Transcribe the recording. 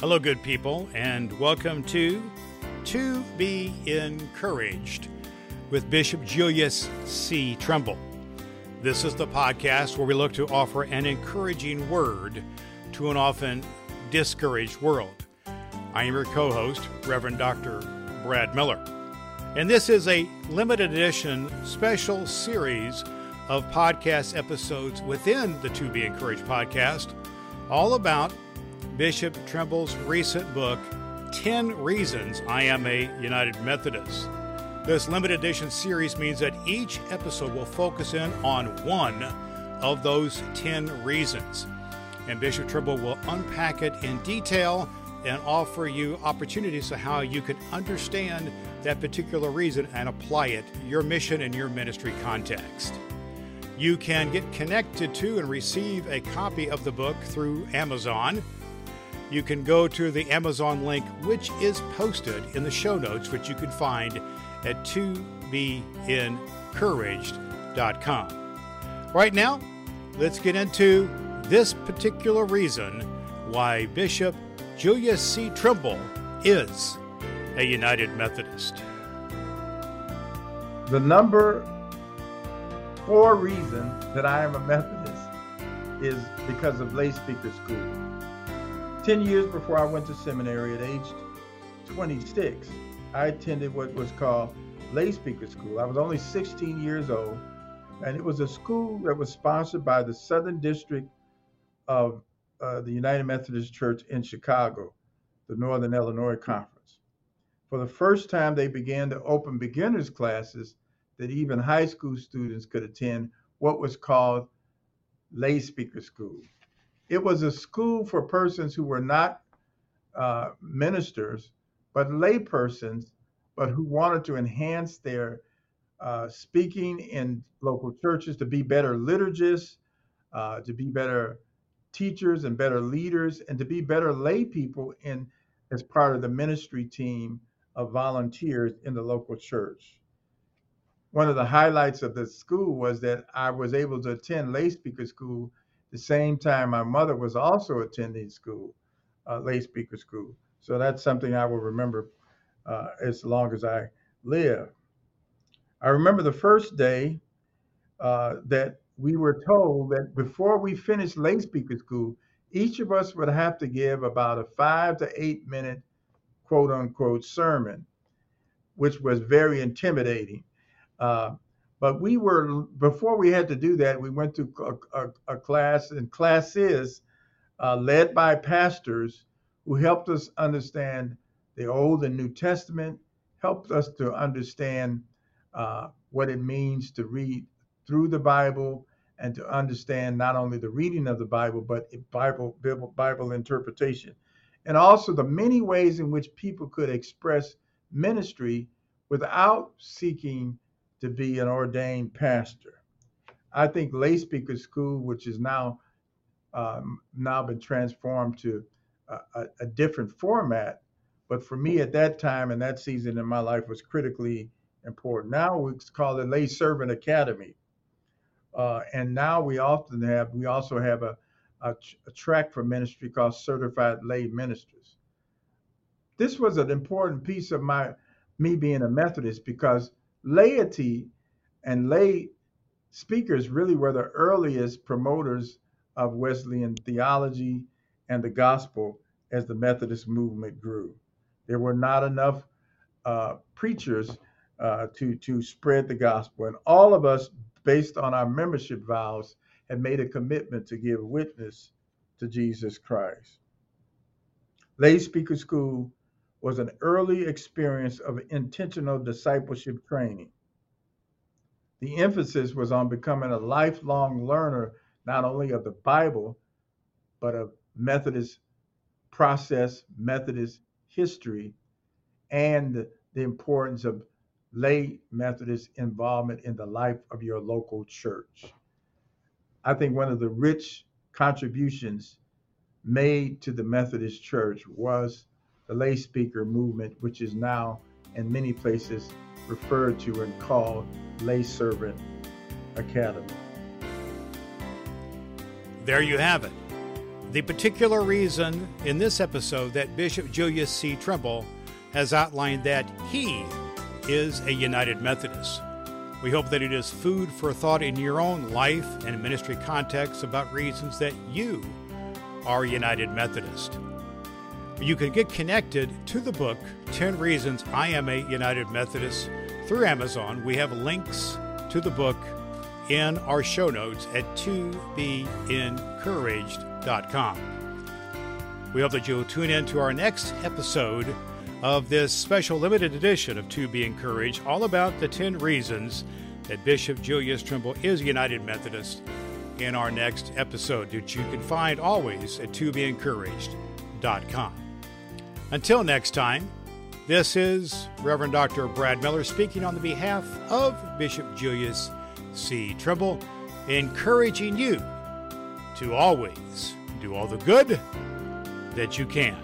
Hello, good people, and welcome to To Be Encouraged with Bishop Julius C. Trimble. This is the podcast where we look to offer an encouraging word to an often discouraged world. I am your co host, Reverend Dr. Brad Miller. And this is a limited edition special series of podcast episodes within the To Be Encouraged podcast, all about Bishop Trimble's recent book, 10 Reasons I Am a United Methodist. This limited edition series means that each episode will focus in on one of those 10 reasons. And Bishop Trimble will unpack it in detail and offer you opportunities to how you can understand that particular reason and apply it your mission and your ministry context. You can get connected to and receive a copy of the book through Amazon you can go to the Amazon link, which is posted in the show notes, which you can find at tobeencouraged.com. Right now, let's get into this particular reason why Bishop Julius C. Trimble is a United Methodist. The number four reason that I am a Methodist is because of lay speaker school. 10 years before I went to seminary at age 26, I attended what was called lay speaker school. I was only 16 years old, and it was a school that was sponsored by the Southern District of uh, the United Methodist Church in Chicago, the Northern Illinois Conference. For the first time, they began to open beginners classes that even high school students could attend what was called lay speaker school. It was a school for persons who were not uh, ministers, but laypersons, but who wanted to enhance their uh, speaking in local churches to be better liturgists, uh, to be better teachers and better leaders, and to be better lay people in as part of the ministry team of volunteers in the local church. One of the highlights of the school was that I was able to attend lay speaker school the same time my mother was also attending school, uh, lay speaker school. So that's something I will remember uh, as long as I live. I remember the first day uh, that we were told that before we finished lay speaker school, each of us would have to give about a five to eight minute quote unquote sermon, which was very intimidating. Uh, but we were, before we had to do that, we went to a, a, a class, and classes uh, led by pastors who helped us understand the Old and New Testament, helped us to understand uh, what it means to read through the Bible and to understand not only the reading of the Bible, but Bible, Bible, Bible interpretation. And also the many ways in which people could express ministry without seeking to be an ordained pastor. I think lay speaker school, which is now um, now been transformed to a, a, different format, but for me at that time and that season in my life was critically important. Now we call it Lay Servant Academy, uh, and now we often have we also have a, a, a track for ministry called Certified Lay Ministers. This was an important piece of my me being a Methodist because laity and lay speakers really were the earliest promoters of Wesleyan theology and the gospel as the Methodist movement grew. There were not enough uh, preachers uh, to, to spread the gospel. And all of us, based on our membership vows, had made a commitment to give witness to Jesus Christ. Lay Speaker School was an early experience of intentional discipleship training. The emphasis was on becoming a lifelong learner, not only of the Bible, but of Methodist process, Methodist history, and the importance of lay Methodist involvement in the life of your local church. I think one of the rich contributions made to the Methodist Church was the lay speaker movement, which is now in many places referred to and called Lay Servant Academy. There you have it. the particular reason in this episode that Bishop Julius C. Trimble has outlined that he is a United Methodist. We hope that it is food for thought in your own life and ministry context about reasons that you are a United Methodist. You can get connected to the book 10 Reasons I Am a United Methodist through Amazon. We have links to the book in our show notes at tobeencouraged.com. We hope that you'll tune in to our next episode of this special limited edition of To Be Encouraged, all about the 10 reasons that Bishop Julius Trimble is United Methodist in our next episode, which you can find always at tobeencouraged.com. Until next time, this is Reverend Dr. Brad Miller speaking on the behalf of Bishop Julius C. Trimble, encouraging you to always do all the good that you can.